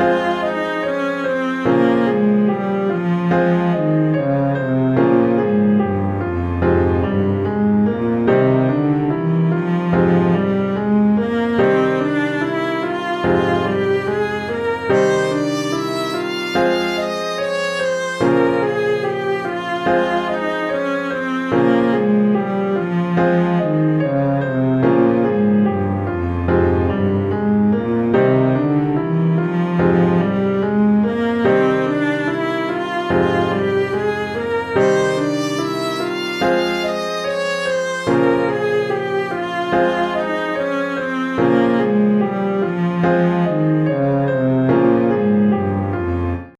Bye.